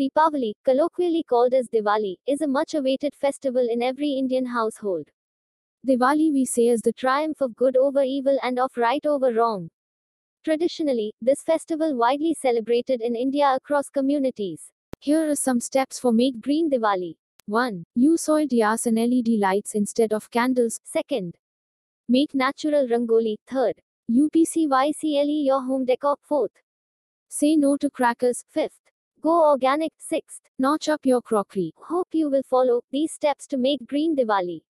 Deepavali, colloquially called as Diwali, is a much awaited festival in every Indian household. Diwali we say is the triumph of good over evil and of right over wrong. Traditionally, this festival widely celebrated in India across communities. Here are some steps for make green Diwali. 1. Use oil diyas and LED lights instead of candles. 2nd. Make natural rangoli. 3rd. UPCYCLE your home decor. 4th. Say no to crackers. 5th. Go organic. 6th. Notch up your crockery. Hope you will follow these steps to make green Diwali.